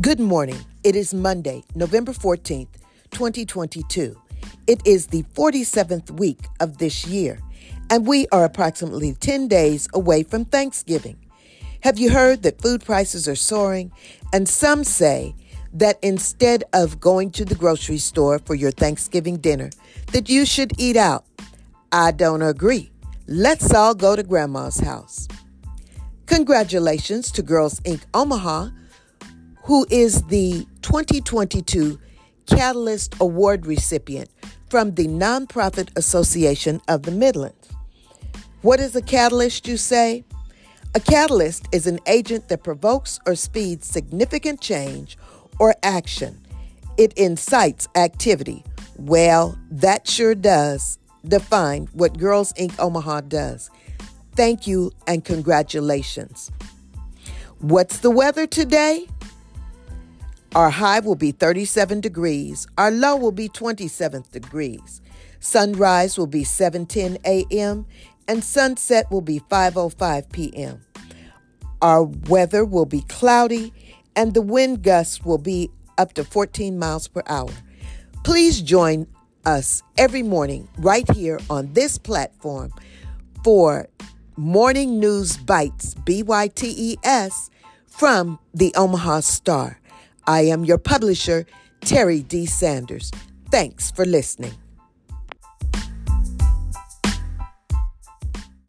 Good morning. It is Monday, November 14th, 2022. It is the 47th week of this year, and we are approximately 10 days away from Thanksgiving. Have you heard that food prices are soaring? And some say that instead of going to the grocery store for your Thanksgiving dinner, that you should eat out. I don't agree. Let's all go to Grandma's house. Congratulations to Girls Inc. Omaha who is the 2022 Catalyst Award recipient from the Nonprofit Association of the Midlands. What is a catalyst, you say? A catalyst is an agent that provokes or speeds significant change or action. It incites activity. Well, that sure does define what Girls Inc. Omaha does. Thank you and congratulations. What's the weather today? Our high will be 37 degrees. Our low will be 27 degrees. Sunrise will be 7:10 a.m. and sunset will be 5:05 p.m. Our weather will be cloudy and the wind gusts will be up to 14 miles per hour. Please join us every morning right here on this platform for Morning News Bytes, B Y T E S, from the Omaha Star. I am your publisher, Terri D. Sanders. Thanks for listening.